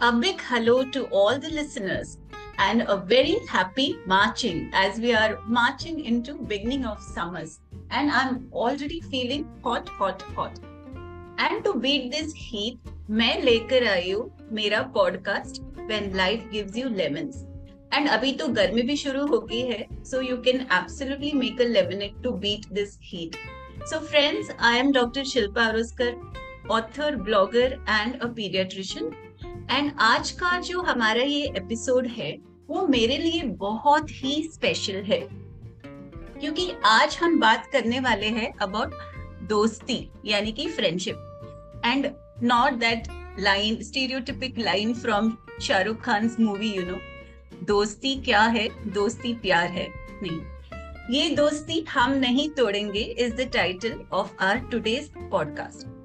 A big hello to all the listeners and a very happy marching as we are marching into beginning of summers and I'm already feeling hot hot hot. And to beat this heat, मैं लेकर आई हूँ मेरा podcast When Life Gives You Lemons. And अभी तो गर्मी भी शुरू हो गई है so you can absolutely make a lemonade to beat this heat so friends I am doctor Shilpa Aroskar author blogger and a paediatrician and आज का जो हमारा ये एपिसोड है, वो मेरे लिए बहुत ही स्पेशल है। क्योंकि आज हम बात करने वाले हैं अबाउट दोस्ती, यानी कि friendship and not that line stereotypic line from Shahrukh Khan movie you know दोस्ती क्या है? दोस्ती प्यार है। नहीं। ये दोस्ती हम नहीं तोड़ेंगे is the title of our today's podcast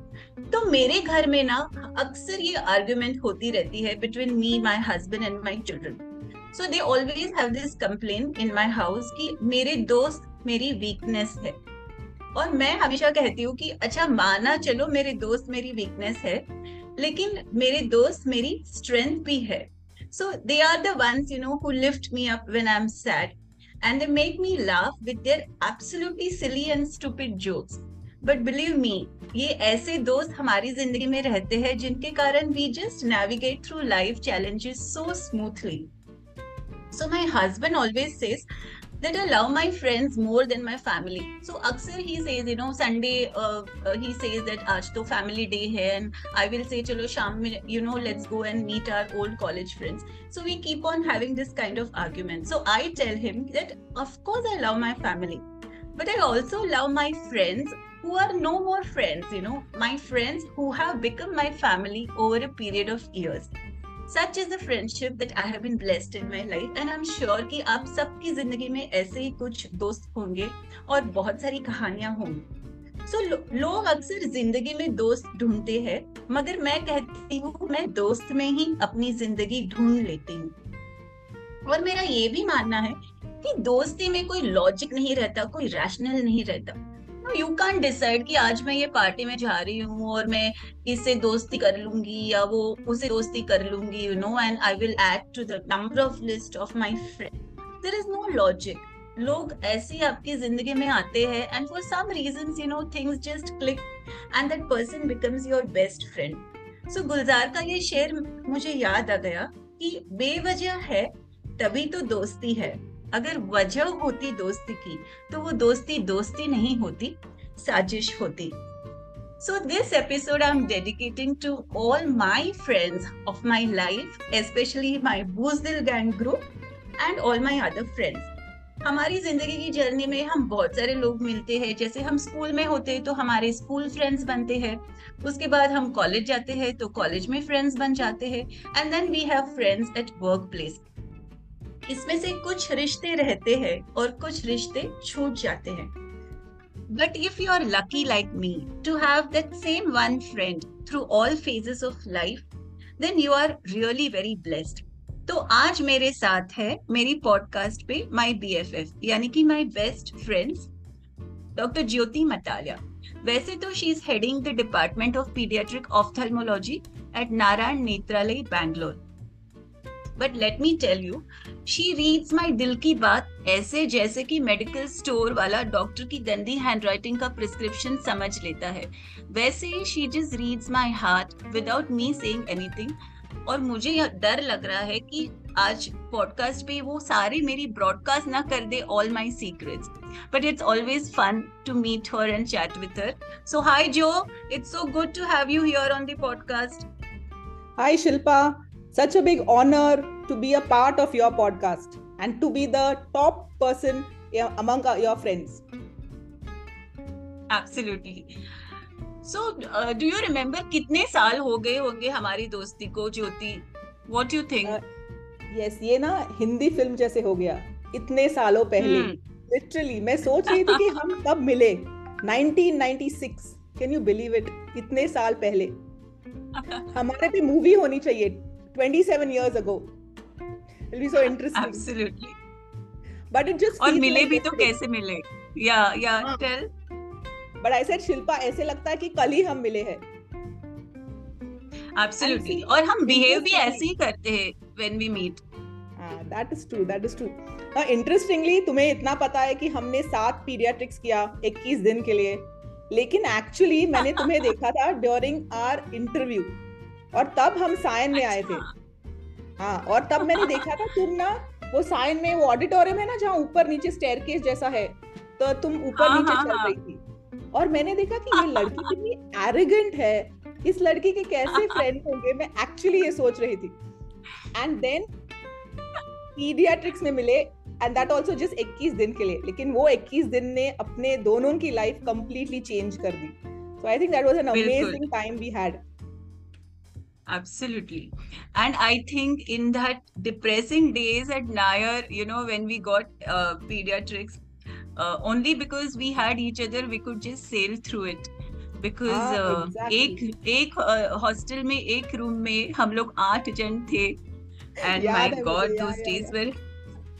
तो मेरे घर में ना अक्सर ये आर्ग्यूमेंट होती रहती है between me my husband and my children so they always have this complain in my house कि मेरे दोस्त मेरी वीकनेस है। और मैं हमेशा कहती हूँ कि अच्छा माना चलो मेरे दोस्त मेरी वीकनेस है, लेकिन मेरे दोस्त मेरी स्ट्रेंथ भी है। So they are the ones you know who lift me up when I am sad and they make me laugh with their absolutely silly and stupid jokes but believe me ये ऐसे दोस्त हमारी ज़िंदगी में रहते हैं जिनके कारण we just navigate through life challenges so smoothly so my husband always says that I love my friends more than my family. So अक्सर he says, you know, Sunday uh, uh, he says that आज तो family day है and I will say चलो शाम में, you know, let's go and meet our old college friends. So we keep on having this kind of argument. So I tell him that of course I love my family, but I also love my friends who are no more friends, you know, my friends who have become my family over a period of years. Such is the friendship that I have been blessed in my life and I am sure कि आप सबकी ज़िंदगी में ऐसे ही कुछ दोस्त होंगे और बहुत सारी कहानियाँ होंगी। सो so, लोग अक्सर ज़िंदगी में दोस्त ढूंढते हैं मगर मैं कहती हूँ मैं दोस्त में ही अपनी ज़िंदगी ढूंढ लेती हूँ। और मेरा ये भी मानना है कि दोस्ती में कोई लॉजिक नहीं रहता कोई रैशनल नहीं रहता। यू कैन डिसाइड कि आज मैं ये पार्टी में जा रही हूँ और मैं इससे दोस्ती कर लूँगी या वो उसे दोस्ती कर लूँगी you know and I will add to the number of list of my friend there is no logic लोग ऐसे आपकी ज़िंदगी में आते हैं and for some reason you know things just click and that person becomes your best friend so Gulzar का ये शेर मुझे याद आ गया कि बेवजह है, तभी तो दोस्ती है। अगर वजह होती दोस्ती की तो वो दोस्ती दोस्ती नहीं होती साजिश होती। So this episode I'm dedicating to all my friends of my life, especially my Bozdil gang group and all my other friends. हमारी ज़िंदगी की जर्नी में हम बहुत सारे लोग मिलते हैं। जैसे हम स्कूल में होते हैं तो हमारे स्कूल फ्रेंड्स बनते हैं। उसके बाद हम कॉलेज जाते हैं तो कॉलेज में फ्रेंड्स बन जाते हैं। And then we have friends at work place इसमें से कुछ रिश्ते रहते हैं और कुछ रिश्ते छूट जाते हैं। But if you are lucky like me to have that same one friend through all phases of life then you are really very blessed तो आज मेरे साथ है, मेरी पॉडकास्ट पे माय बीएफएफ यानी कि my best friends doctor Jyoti Matalia वैसे तो she is heading the department of pediatric ophthalmology at Narayana Nethralaya Bangalore but let me tell you she reads my दिल की बात ऐसे जैसे कि मेडिकल स्टोर वाला डॉक्टर की गंदी हैंडराइटिंग का प्रिस्क्रिप्शन समझ लेता है वैसे ही she just reads my heart without me saying anything और मुझे डर लग रहा है कि आज पॉडकास्ट पे वो सारे मेरी ब्रॉडकास्ट ना कर दे all my secrets but it's always fun to meet her and chat with her so hi Jo it's so good to have you here on the podcast hi Shilpa such a big honor to be a part of your podcast and to be the top person among your friends. Absolutely. So, uh, do you remember कितने साल हो गए होंगे हमारी दोस्ती को ज्योति What do you think? Uh, yes, ये ना हिंदी फ़िल्म जैसे हो गया इतने सालों पहले लिटरली hmm. मैं सोच रही थी कि हम कब मिले 1996 कैन यू बिलीव इट इतने साल पहले हमारे पे मूवी होनी चाहिए 27 years ago. It'll be so interesting. Absolutely. But it just और मिले भी तो कैसे मिले? Yeah, yeah. हाँ. Tell. But I said Shilpa ऐसे लगता है कि कल ही हम मिले हैं. एब्सोल्युटली और हम बिहेव भी ऐसे ही करते हैं when we meet that is true that is true interestingly तुम्हें इतना पता है कि हमने सात पीडियाट्रिक्स किया 21 दिन के लिए लेकिन एक्चुअली मैंने तुम्हें देखा था ड्यूरिंग आर इंटरव्यू और तब हम सायन में आए थे। अच्छा। हाँ और तब मैंने देखा था तुम ना वो सायन में वो ऑडिटोरियम है ना जहाँ ऊपर नीचे स्टेयरकेस जैसा है तो तुम ऊपर हाँ, नीचे हाँ, चल हाँ. रही थी। और मैंने देखा कि ये लड़की कितनी एरोगेंट है इस लड़की के कैसे फ्रेंड होंगे? मैं एक्चुअली ये सोच रही थी। एंड देन पीडियाट्रिक्स में मिले एंड दैट आल्सो जस्ट 21 दिन के लिए। लेकिन वो 21 दिन ने अपने दोनों की लाइफ कंप्लीटली चेंज कर दी। So I think that was an amazing time we had absolutely and i think in that depressing days at nair you know when we got uh, pediatrics uh, only because we had each other we could just sail through it because ah, uh, exactly. एक एक hostel uh, में एक room में हम लोग आठ जन थे and my God those days were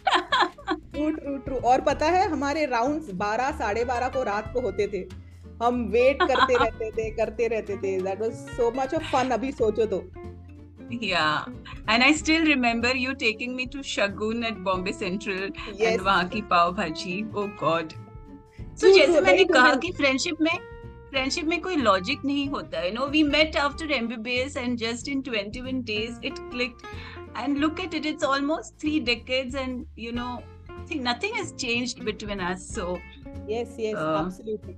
true true true और पता है हमारे राउंड्स 12 साढ़े बारह को रात को होते थे हम वेट करते रहते थे करते रहते थे that was so much of fun अभी सोचो तो yeah and i still remember you taking me to shagun at bombay central yes. and वहाँ की पाव भाजी oh god so जैसे मैंने कहा कि फ्रेंडशिप में फ्रेंडशिप में कोई लॉजिक नहीं होता है no we met after MBBS and just in 21 days it clicked and look at it it's almost 3 decades and you know nothing has changed between us so yes yes uh, absolutely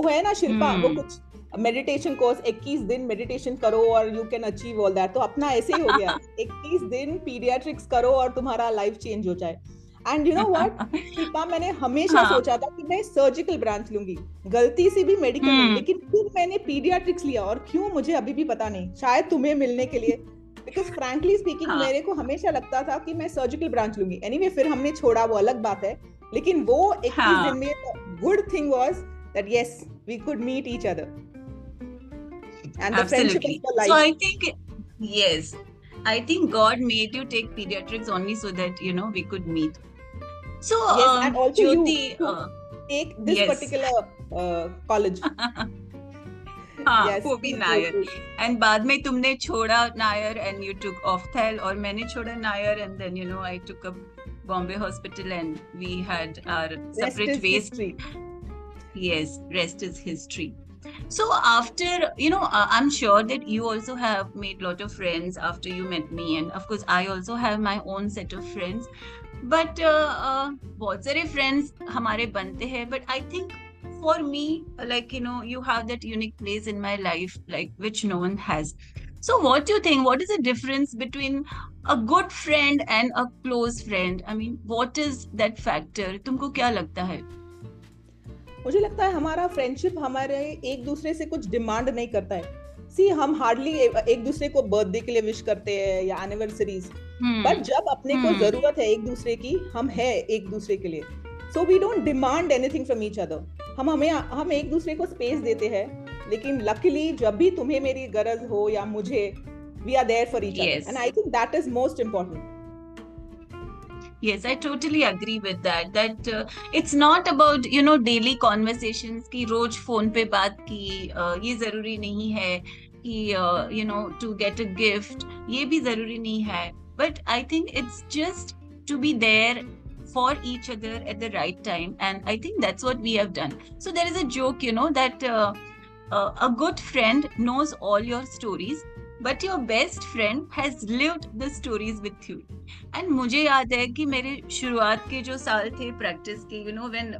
वो है ना Shilpa hmm. वो कुछ meditation course 21 दिन meditation करो और you can achieve all that तो अपना ऐसे ही हो गया। 21 दिन पीडियाट्रिक्स करो और तुम्हारा लाइफ चेंज हो जाए। And you know what Shilpa मैंने हमेशा हाँ. सोचा था कि मैं सर्जिकल ब्रांच लूँगी। गलती से भी मेडिकल hmm. लेकिन फिर मैंने पीडियाट्रिक्स लिया और क्यों मुझे अभी भी पता नहीं। शायद तुम्हें मिलने के लिए। बिकॉज़ फ्रैंकली स्पीकिंग मेरे को हमेशा लगता था कि मैं सर्जिकल ब्रांच लूँगी। एनीवे anyway, फिर हमने छोड़ा वो अलग बात है। लेकिन वो एक. दिन में good thing was That yes we could meet each other and the friendship is for life so i think yes i think god made you take pediatrics only so that you know we could meet So, yes, um, and also Jyoti, you uh, take this yes. particular uh, college. हाँ yes, वो भी Nair and बाद में तुमने छोड़ा Nair and you took ophthal और मैंने छोड़ा Nair and then you know I took up Bombay Hospital and we had our separate ways. Yes, rest is history. So after, you know, uh, I'm sure that you also have made lot of friends after you met me, and of course I also have my own set of friends. But uh, uh, बहुत सारे friends हमारे बनते हैं but I think for me like you know you have that unique place in my life like which no one has so what do you think what is the difference between a good friend and a close friend i mean what is that factor तुमको क्या लगता है मुझे लगता है हमारा friendship हमारे एक दूसरे से कुछ डिमांड नहीं करता है। सी हम हार्डली एक दूसरे को बर्थडे के लिए विश करते हैं या एनिवर्सरीज बट जब अपने को ज़रूरत है एक दूसरे की हम है एक दूसरे के लिए। So we don't demand anything from each other हम हमें हम एक दूसरे को स्पेस देते हैं लेकिन लकीली जब भी तुम्हें मेरी गरज हो या मुझे we are there for each other and I think that is most important yes i totally agree with that that uh, it's not about you know daily conversations ki roj phone pe baat ki uh, ye zaruri nahi hai ki uh, you know to get a gift ye bhi zaruri nahi hai. But i think it's just to be there for each other at the right time and i think that's what we have done. So there is a joke you know that uh, uh, a good friend knows all your stories but your best friend has lived the stories with you and मुझे याद है कि मेरे शुरुआत के जो साल थे प्रैक्टिस के you know when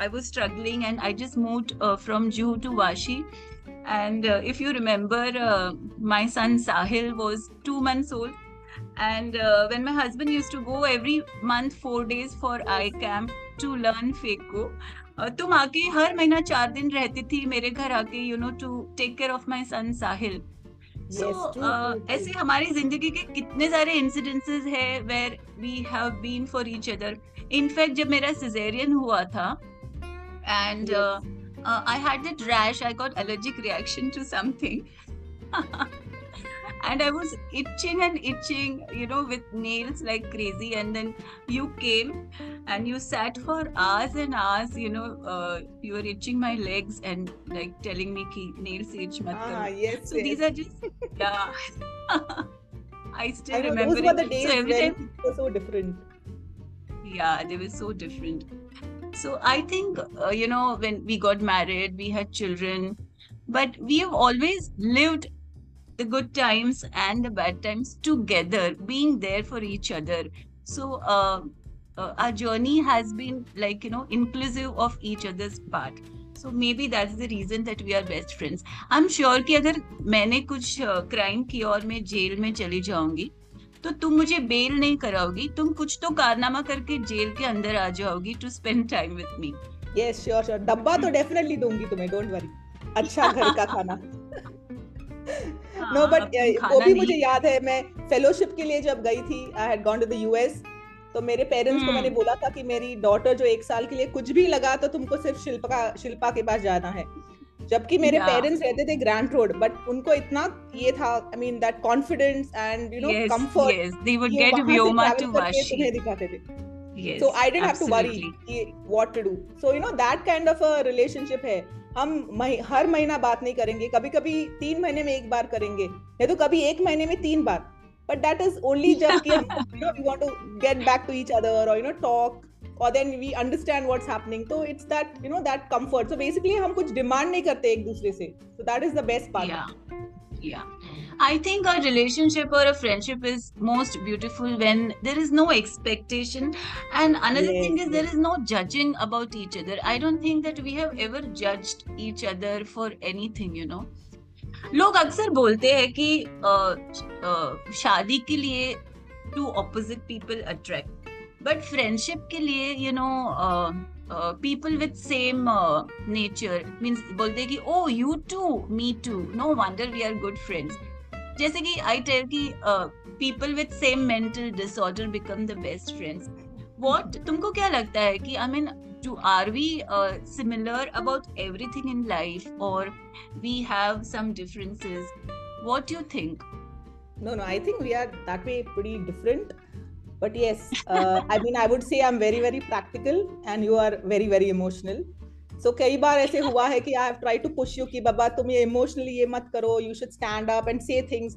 I was struggling and I just moved from Juhu to Vashi and if you remember my son Sahil was two months old and when my husband use to go every month four days for eye camp to learn phaco तुम आके हर महीना चार दिन रहती थी मेरे घर आके you know to take care of my son Sahil so ऐसे हमारी ज़िंदगी के कितने सारे इंसिडेंसेस है where we have been for each other in fact जब मेरा सिजेरियन हुआ था and I had that rash I got allergic reaction to reaction to something. and I was itching and itching, you know, with nails like crazy. And then you came and you sat for hours and hours, you know, uh, you were itching my legs and like telling me ki nails itch mat Ah, yes. So yes. these are just, yeah. I still I know remember those were the it. days So every time, it was so different. yeah, they were so different. So I think, uh, you know, when we got married, we had children, but we have always lived the good times and the bad times together, being there for each other. So uh, uh, our journey has been like, you know, inclusive of each other's part. So maybe that's the reason that we are best friends. I'm sure कि अगर मैंने कुछ crime किया और मैं jail में चली जाऊँगी तो तुम मुझे बेल नहीं कराओगी तुम कुछ तो कारनामा करके जेल के अंदर आ जाओगी to spend time with me Yes, sure, sure. डब्बा तो डेफिनेटली दूँगी तुम्हें डोंट वरी अच्छा घर का खाना नो बट वो भी मुझे याद है मैं फेलोशिप के लिए जब गई थी I had gone to the US तो मेरे पेरेंट्स को हम्म। मैंने बोला था कि मेरी डॉटर जो एक साल के लिए कुछ भी लगा तो तुमको सिर्फ़ शिल्पा शिल्पा के पास जाना है। जबकि मेरे पेरेंट्स रहते थे ग्रैंड रोड बट उनको इतना ये था I mean that confidence and you know yes, comfort yes, they would ये get वहाँ से Vyoma travel to करके तुम्हें दिखाते थे। Yes, so i didn't have to worry absolutely. what to do. So you know that kind of a relationship है। हम हर महीना बात नहीं करेंगे कभी कभी तीन महीने में एक बार करेंगे या तो कभी एक महीने में तीन बार। But that is only just no we get back to each other you know talk और then we understand what happening तो it's that you know that comfort so basically हम कुछ डिमांड नहीं करते एक दूसरे से। So that is the best part Yeah. I think a relationship or a friendship is most beautiful when there is no expectation. And another Yes, thing is there is no judging about each other. I don't think that we have ever judged each other for anything, you know. लोग अक्सर बोलते हैं कि अ, अ, शादी के लिए two opposite people attract but friendship के लिए you know people with same nature means बोलते कि ओ you too me too no wonder we are good friends जैसे कि आई टेल कि people with same mental disorder become the best friends what तुमको क्या लगता है कि I mean do are we similar about everything in life और we have some differences what you think no no I think we are that way pretty different But yes, uh, I mean, I would say I'm very, very practical and you are very, very emotional. So कई बार ऐसे हुआ है कि have tried to push you कि बाबा तुम ये emotionally ये मत करो, should stand up and say things.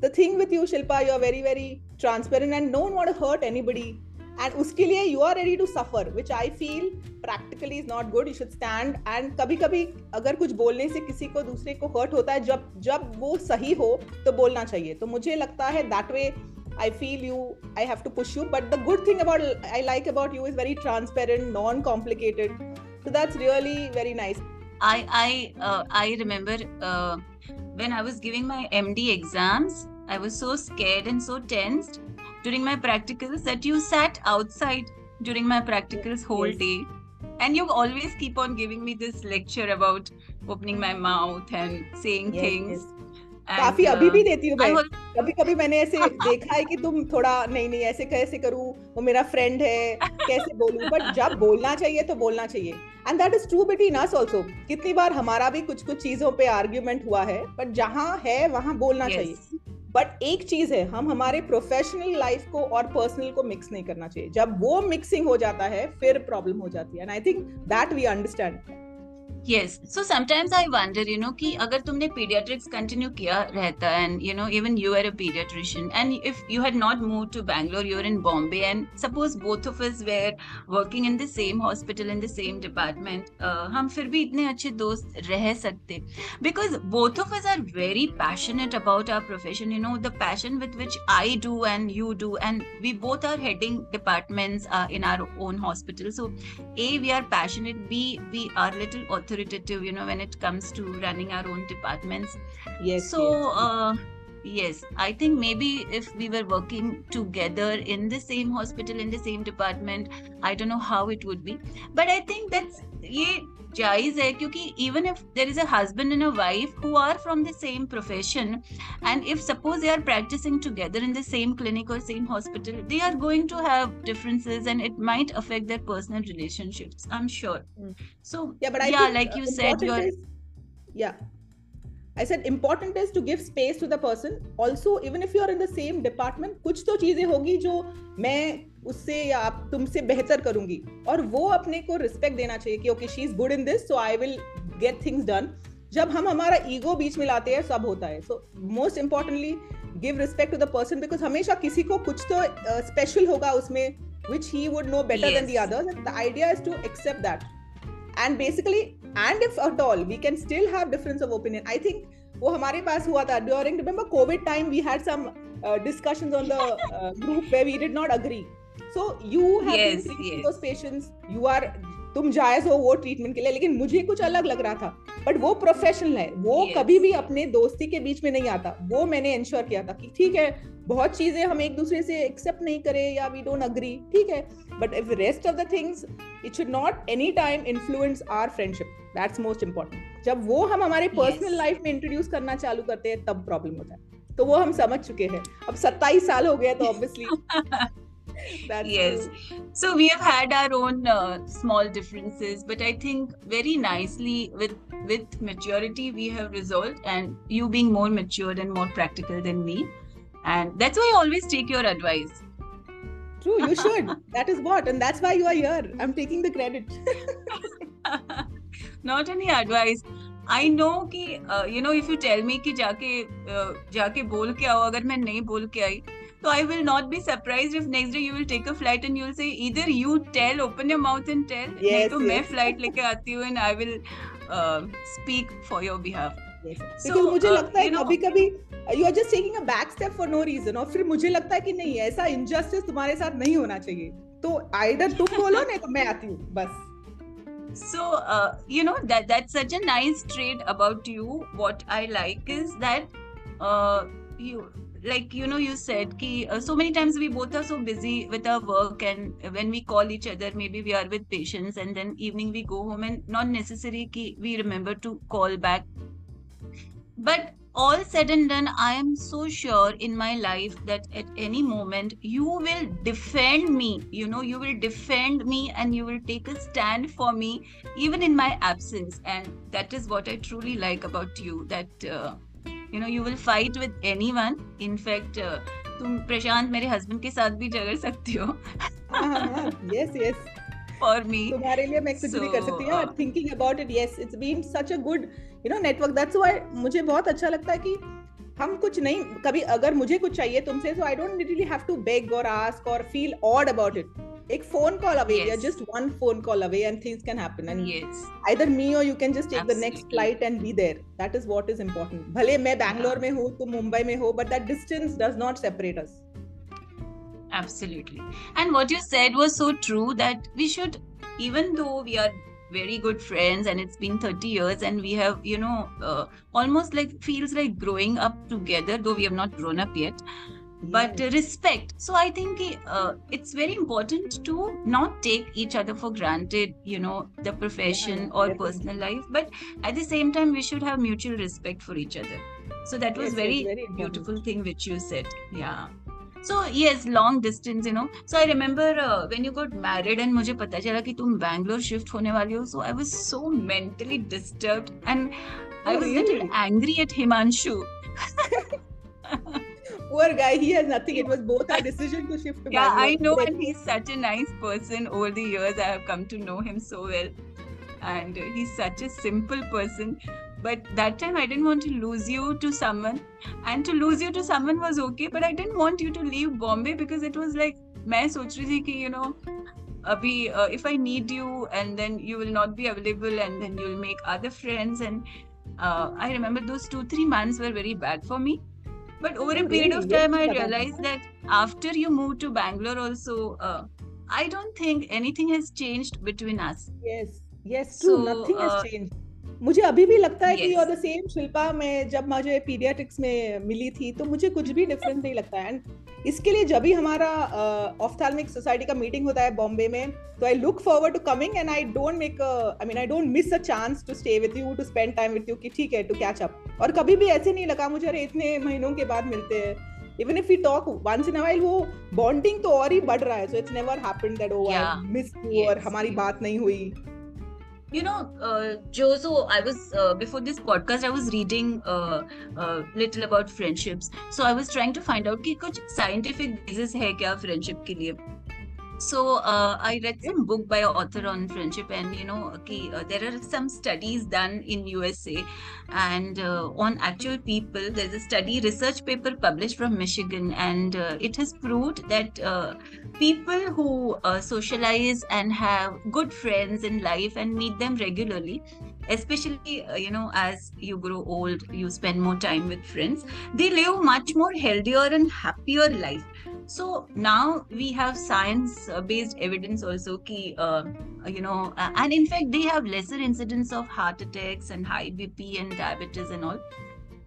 The thing with you, Shilpa, you are very, very transparent and don't want to hurt anybody. And उसके लिए you are ready to suffer, which I feel practically is not good. You should stand and कभी कभी अगर कुछ बोलने से किसी को दूसरे को hurt होता है जब जब वो सही हो तो बोलना चाहिए तो मुझे लगता है that way I feel you I have to push you but the good thing about I like about you is very transparent non-complicated so that's really very nice i i uh, i remember uh, when i was giving my md exams i was so scared and so tensed during my practicals that you sat outside during my practicals whole Yes. day and you always keep on giving me this lecture about opening my mouth and saying Yes, things yes. काफ़ी अभी भी uh, देती हूँ was- कभी कभी मैंने ऐसे देखा है कि तुम थोड़ा नहीं नहीं ऐसे कैसे करूँ वो मेरा फ्रेंड है कैसे बोलूँ? बट जब बोलना चाहिए तो बोलना चाहिए। And that is true between us also कितनी बार हमारा भी कुछ कुछ चीज़ों पे आर्ग्यूमेंट हुआ है बट जहाँ है वहाँ बोलना yes. चाहिए। बट एक चीज़ है हम हमारे प्रोफेशनल लाइफ को और पर्सनल को मिक्स नहीं करना चाहिए। जब वो मिक्सिंग हो जाता है फिर प्रॉब्लम हो जाती है। And I think that we understand yes. So sometimes i wonder you know ki agar tumne pediatrics continue kiya rehta and you know even you were a pediatrician and if you had not moved to bangalore you were in bombay and suppose both of us were working in the same hospital in the same department uh, hum fir bhi itne acche dost reh sakte because both of us are very passionate about our profession you know the passion with which i do and you do and we both are heading departments uh, in our own hospital. So a we are passionate b we are little author authoritative you know when it comes to running our own departments yes so yes. Uh, yes i think maybe if we were working together in the same hospital in the same department i don't know how it would be but i think that's yeah जायज है क्योंकि even if there is a husband and a wife who are from the same profession and if suppose they are practicing together in the same clinic or same hospital they are going to have differences and it might affect their personal relationships i'm sure Mm. so Yeah, but I yeah think like uh, you said important you're is- yeah. I said important is to give space to the person. Also, even if you are in the same department, कुछ तो चीज़ें होगी जो मैं उससे या आप तुमसे बेहतर करूँगी। और वो अपने को रिस्पेक्ट देना चाहिए कि okay she is good in this so I will get things done जब हम हमारा ईगो बीच में लाते हैं सब होता है। So most importantly give respect to the person because हमेशा किसी को कुछ तो स्पेशल uh, होगा उसमें which he would know better yes. than the others. And the idea is to and basically and if at all we can still have difference of opinion i think वो हमारे पास हुआ था during remember covid time we had some uh, discussions on the uh, group where we did not agree so you have yes, yes. those patients you are तुम जायज़ हो वो treatment के लिए लेकिन मुझे कुछ अलग लग रहा था बट वो प्रोफेशनल है। वो yes. कभी भी अपने दोस्ती के बीच में नहीं आता। वो मैंने इंश्योर किया था कि ठीक है बहुत चीज़ें हम एक दूसरे से एक्सेप्ट नहीं करें या वी डोंट अग्री ठीक है? But if rest of the things it should not any time influence our friendship that's most important जब वो हम हमारे पर्सनल yes. लाइफ में इंट्रोड्यूस करना चालू करते हैं तब प्रॉब्लम होता है। तो वो हम समझ चुके हैं। अब सत्ताईस साल हो गए तो obviously That's yes. True. So we have had our own uh, small differences, but I think very nicely with with maturity we have resolved, and you being more mature and more practical than me, and that's why I always take your advice. True, you should. that is what, and that's why you are here. I'm taking the credit. Not any advice. I know कि you know if you tell me कि जाके uh, जाके बोल के आओ अगर मैं नहीं बोल के I So I will not be surprised if next day you will take a flight and you'll say either you tell, open your mouth and tell, yes, नहीं तो yes. मैं flight लेके आती हूँ and I will uh, speak for your behalf. Yes. So, because मुझे uh, लगता है कभी कभी you are just taking a back step for no reason और फिर मुझे लगता है कि नहीं ऐसा इनजस्टिस तुम्हारे साथ नहीं होना चाहिए तो आइडर तुम बोलो नहीं तो मैं आती हूँ बस so uh, you know that that's such a nice trait about you what i like is that uh, you like you know you said ki, uh, so many times we both are so busy with our work and when we call each other maybe we are with patients and then evening we go home and not necessary ki we remember to call back. But all said and done i am so sure in my life that at any moment you will defend me you know you will defend me and you will take a stand for me even in my absence. And that is what i truly like about you that uh, you know you will fight with anyone in fact तुम प्रशांत मेरे husband के साथ भी झगड़ सकती हो। Yes yes for मी तुम्हारे लिए मैं कुछ so, भी कर सकती हूँ thinking about it yes it's been such a good you know network that's why मुझे बहुत अच्छा लगता है कि हम कुछ नहीं कभी अगर मुझे कुछ चाहिए तुमसे so I don't really have to beg or ask or feel odd about it एक phone call away yes. just one phone call away and things can happen and yes either me or you can just take Absolutely. the next flight and be there that is what is important भले मैं बैंगलोर में हूँ तुम मुंबई में हो but that distance does not separate us Absolutely. And what you said was so true that we should, even though we are very good friends and it's been 30 years and we have, you know, uh, almost like feels like growing up together, though we have not grown up yet but respect so i think uh, it's very important to not take each other for granted you know the profession yeah, or personal life but at the same time we should have mutual respect for each other so that was yes, very, very beautiful thing which you said yeah so yes long distance you know so i remember uh, when you got married and मुझे पता चला कि तुम Bangalore shift होने वाली हो so i was so mentally disturbed and i oh, was really? little angry at himanshu poor guy he has nothing it was both our decision to shift to yeah Bangalore. i know and he's such a nice person over the years i have come to know him so well and he's such a simple person but that time i didn't want to lose you to someone and to lose you to someone was okay but i didn't want you to leave bombay because it was like मैं सोच रही थी कि you know अभी uh, if I need you and then you will not be available and then you'll make other friends and uh, I remember those two three months were very bad for me But over a period of time i realized that after you moved to bangalore also uh, i don't think anything has changed between us yes yes true so, nothing has uh, changed मुझे अभी भी लगता है yes. कि और the same Shilpa में जब मुझे पीडियाट्रिक्स में मिली थी तो मुझे कुछ भी डिफरेंस नहीं लगता है एंड इसके लिए जब भी हमारा ऑफ्थाल्मिक सोसाइटी का मीटिंग होता है बॉम्बे में तो I look forward to coming and I don't make I mean I don't miss a chance to stay with you to spend time with you कि ठीक है टू कैच अप और कभी भी ऐसे नहीं लगा मुझे अरे इतने महीनों के बाद मिलते हैं। Even if we talk once in while वो बॉन्डिंग तो और ही बढ़ रहा है। So it's never happened that oh I miss you और हमारी बात नहीं हुई। You know, uh, Joe, so I was, uh, before this podcast, I was reading a uh, uh, little about friendships. So I was trying to find out ki kuch scientific basis hai kya friendship ke लिए. So uh, I read some book by an author on friendship, and you know, okay, uh, there are some studies done in USA, and uh, on actual people. There's a study research paper published from Michigan, and uh, it has proved that uh, people who uh, socialize and have good friends in life and meet them regularly especially you know as you grow old you spend more time with friends they live much more healthier and happier life so now we have science based evidence also ki, uh, you know uh, and in fact they have lesser incidence of heart attacks and high bp and diabetes and all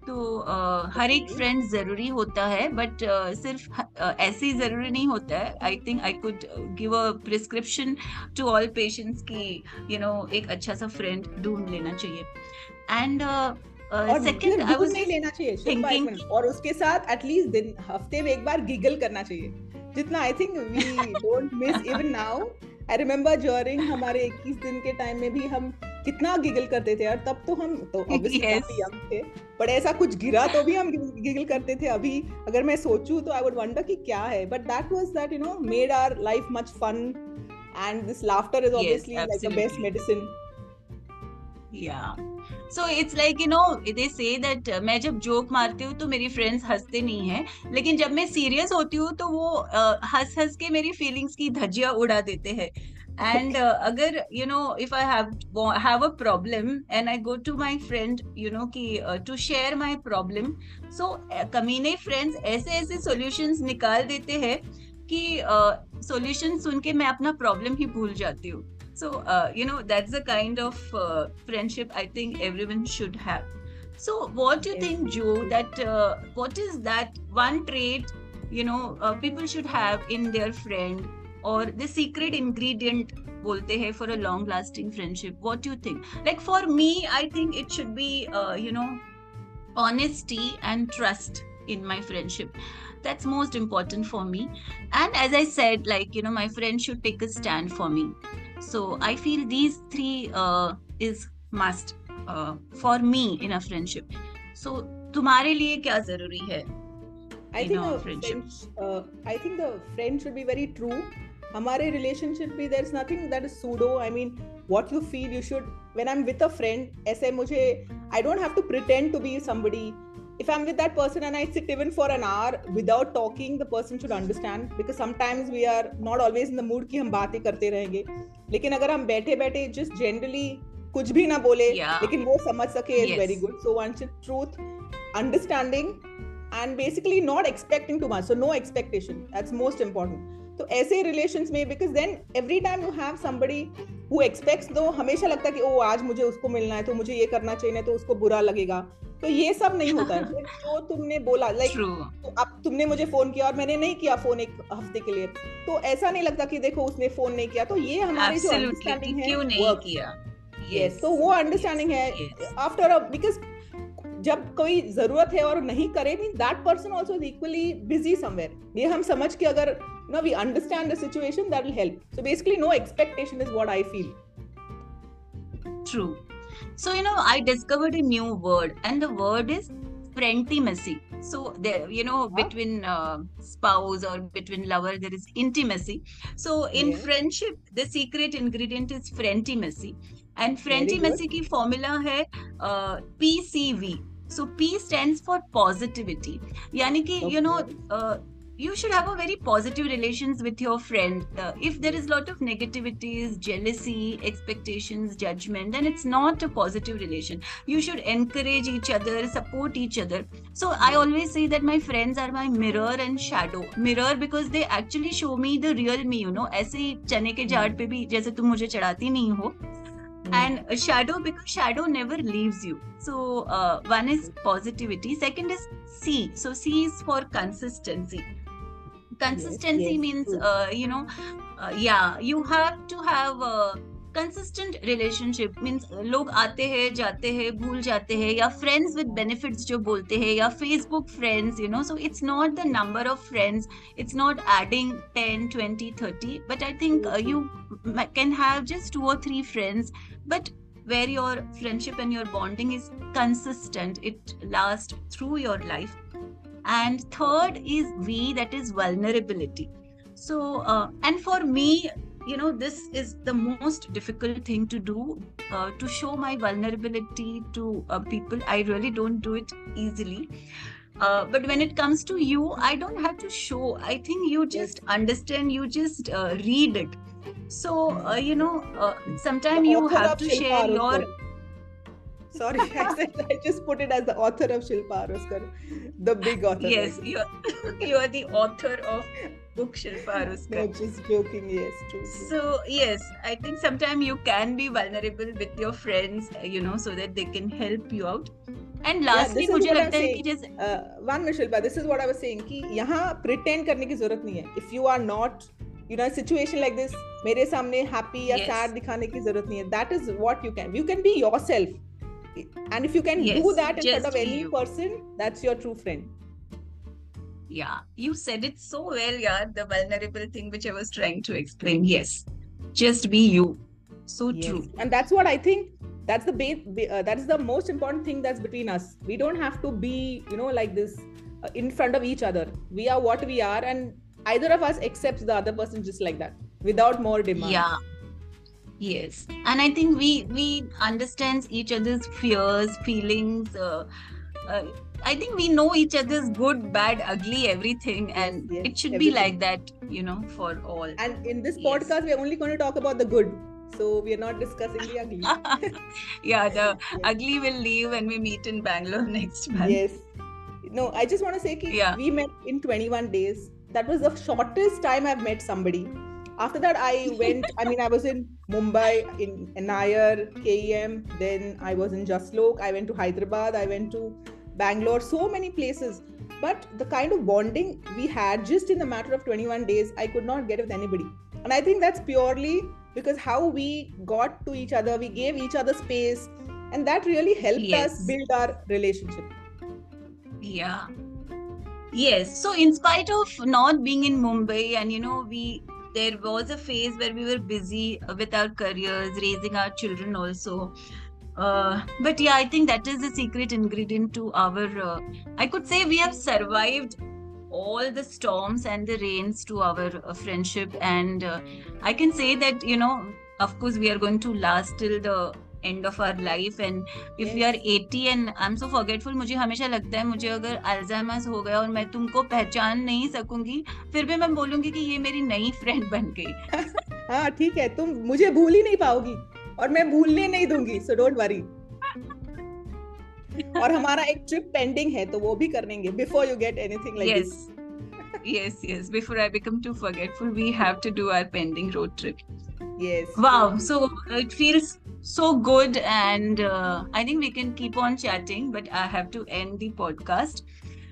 तो uh, हर एक friend जरूरी होता है but uh, सिर्फ uh, ऐसे ही जरूरी नहीं होता है I think I could give a prescription to all patients की यू नो एक अच्छा सा फ्रेंड ढूंढ लेना चाहिए एंड सेकंड आई वाज नहीं लेना चाहिए और उसके साथ एटलीस्ट दिन हफ़्ते में एक बार गिगल करना चाहिए। जितना I think we don't miss even now I remember during हमारे 21 दिन के टाइम में भी हम कितना गिगल करते थे यार तब तो हम तो ऑब्वियसली yes. यंग थे बट ऐसा कुछ गिरा तो भी हम गिगल करते थे। अभी अगर मैं सोचूं तो आई वुड वंडर कि क्या है but that was that you know made our life much fun and this laughter is obviously like the best medicine या so it's like you know they say that मैं जब joke मारती हूँ तो मेरी फ्रेंड्स हँसते नहीं है लेकिन जब मैं सीरियस होती हूँ तो वो uh, हंस हंस के मेरी फीलिंग्स की धज्जियाँ उड़ा देते हैं and uh, agar you know if i have have a problem and i go to my friend you know ki uh, to share my problem so कमीने friends ऐसे ऐसे solutions निकाल देते हैं कि solution सुन के मैं अपना problem ही भूल जाती हूँ so uh, you know that's the kind of uh, friendship i think everyone should have. So what do you think joe that uh, what is that one trait you know uh, people should have in their friend or the secret ingredient bolte hai for a long lasting friendship? What do you think? Like for me i think it should be uh, you know honesty and trust in my friendship. That's most important for me. And as i said like you know my friend should take a stand for me so i feel these three uh, is must uh, for me in a friendship so तुम्हारे लिए क्या ज़रूरी है I think a friendship. uh, I think the friend should be very true हमारे relationship भी there is nothing that is pseudo I mean what you feel you should when I am with a friend ऐसे मुझे I don't have to pretend to be somebody if I'm with that person and I sit even for an hour without talking, the person should understand because sometimes we are not always in the mood कि हम बातें करते रहेंगे लेकिन अगर हम बैठे बैठे just generally कुछ भी ना बोले yeah. लेकिन वो समझ सके is yes. very good. So one should truth, understanding, and basically not expecting too much. So no expectation. That's most important. तो ऐसे रिलेशन में because then every time you have somebody who expects दो हमेशा लगता है कि ओ आज मुझे उसको मिलना है तो मुझे ये करना चाहिए तो उसको बुरा लगेगा तो ये सब नहीं होता है। तो तुमने बोला लाइक तो अब तुमने मुझे फ़ोन किया और मैंने नहीं किया फ़ोन एक हफ़्ते के लिए। तो ऐसा नहीं लगता कि देखो उसने फ़ोन नहीं किया तो ये हमारी जो अंडरस्टैंडिंग है क्यों नहीं किया? यस तो वो अंडरस्टैंडिंग है आफ्टर बिकॉज़ जब कोई ज़रूरत है और नहीं करे mean that person also is equally busy somewhere ये हम समझ के अगर no we understand the situation that will help so basically no expectation is what I feel true so you know i discovered a new word and the word is frientimacy so there you know huh? between uh, spouse or between lover there is intimacy so in yeah. friendship the secret ingredient is frientimacy and frientimacy की formula है uh, PCV so p stands for positivity ki okay. you know uh, you should have a very positive relations with your friend uh, if there is a lot of negativities jealousy expectations judgment then it's not a positive relation you should encourage each other support each other so i always say that my friends are my mirror and shadow mirror because they actually show me the real me you know ऐसे चने के झाड़ पे भी जैसे तुम मुझे चढ़ाती नहीं हो and a shadow because shadow never leaves you so uh, one is positivity second is c so c is for consistency consistency yes, yes, means uh, you know uh, yeah you have to have a consistent relationship means लोग आते हैं जाते हैं भूल जाते हैं या friends with benefits जो बोलते हैं या Facebook friends you know so it's not the number of friends it's not adding ten twenty thirty but I think you can have just two और three friends but where your friendship and your bonding is consistent it lasts through your life and third is v that is vulnerability. So uh, and for me you know this is the most difficult thing to do uh, to show my vulnerability to uh, people. I really don't do it easily. Uh, but when it comes to you i don't have to show. I think you just understand you just uh, read it. So uh, you know uh, sometimes you have to share your Sorry, I said I just put it as the author of Shilpa Aroskar, the big author. Yes, you're you are the author of book Shilpa Aroskar. No, just joking. Yes, true. So yes, I think sometimes you can be vulnerable with your friends, you know, so that they can help you out. And lastly, yeah, मुझे लगता है कि जैसे uh, one minute Shilpa, this is what I was saying कि यहाँ pretend करने की जरूरत नहीं है. If you are not you know situation like this मेरे सामने happy या Yes. sad दिखाने की जरूरत नहीं है. That is what you can. You can be yourself. and if you can Yes, do that in front of any you. person, that's your true friend. yeah, you said it so well, yeah. The vulnerable thing which I was trying to explain. Yes, just be you. So Yes. true. And that's what I think. That's the ba- ba- uh, that's the most important thing that's between us. We don't have to be, you know, like this uh, in front of each other. We are what we are, and either of us accepts the other person just like that, without more demand. yeah yes and i think we we understands each other's fears feelings uh, uh, i think we know each other's good bad ugly everything and yes, it should be like that you know for all And in this Yes. podcast, we're only going to talk about the good. So we are not discussing the ugly. yeah the ugly will leave when we meet in bangalore next month yes. No, I just want to say ki Yeah. we met in 21 days. That was the shortest time I've met somebody. After that, I went, I mean, I was in Mumbai, in Nayar, KEM, then I was in Jaslok, I went to Hyderabad, I went to Bangalore, so many places. But the kind of bonding we had just in the matter of 21 days, I could not get with anybody. And I think that's purely because how we got to each other, we gave each other space, and that really helped Yes. us build our relationship. Yeah. Yes. So in spite of not being in Mumbai and you know we there was a phase where we were busy with our careers, raising our children also. Uh, but yeah, I think that is the secret ingredient to our. Uh, I could say we have survived all the storms and the rains to our uh, friendship, and uh, I can say that you know, of course, we are going to last till the end of our life and if we are 80 and I'm so forgetful मुझे हमेशा लगता है मुझे अगर Alzheimer's हो गया और मैं तुमको पहचान नहीं सकूँगी फिर भी मैं बोलूँगी कि ये मेरी नई फ्रेंड बन गई। हाँ ठीक है तुम मुझे भूल ही नहीं पाओगी और मैं भूलने नहीं दूँगी सो डोंट वरी और हमारा एक ट्रिप पेंडिंग है तो वो भी कर लेंगे before you get anything like yes. yes yes before I become too forgetful we have to do our pending road trip. yes wow so it feels so good and uh, i think we can keep on chatting but i have to end the podcast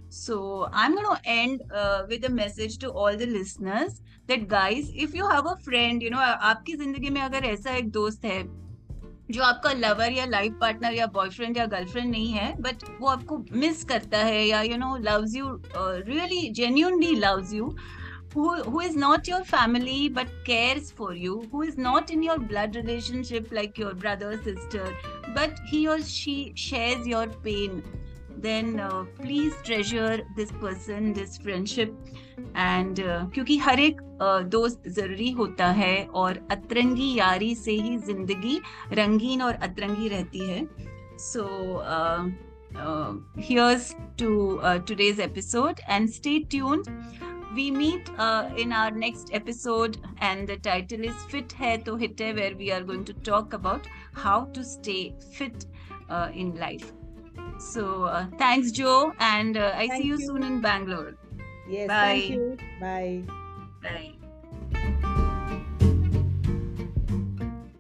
so i'm going to end uh, with a message to all the listeners that guys if you have a friend you know आपकी जिंदगी में अगर ऐसा एक दोस्त है जो आपका लवर या लाइफ पार्टनर या बॉयफ्रेंड या गर्लफ्रेंड नहीं है बट वो आपको मिस करता है या you know loves you really genuinely loves you who who is not your family but cares for you who is not in your blood relationship like your brother sister but he or she shares your pain then uh, please treasure this person this friendship and uh, क्योंकि हर एक uh, दोस्त जरूरी होता है और अतरंगी यारी से ही जिंदगी रंगीन और अतरंगी रहती है so uh, uh, here's to uh, today's episode and stay tuned we meet uh, in our next episode and the title is fit hai to hit hai where we are going to talk about how to stay fit uh, in life. So uh, thanks joe and uh, i Thank see you, you. soon in bangalore. Yes Bye. thank you. Bye. Bye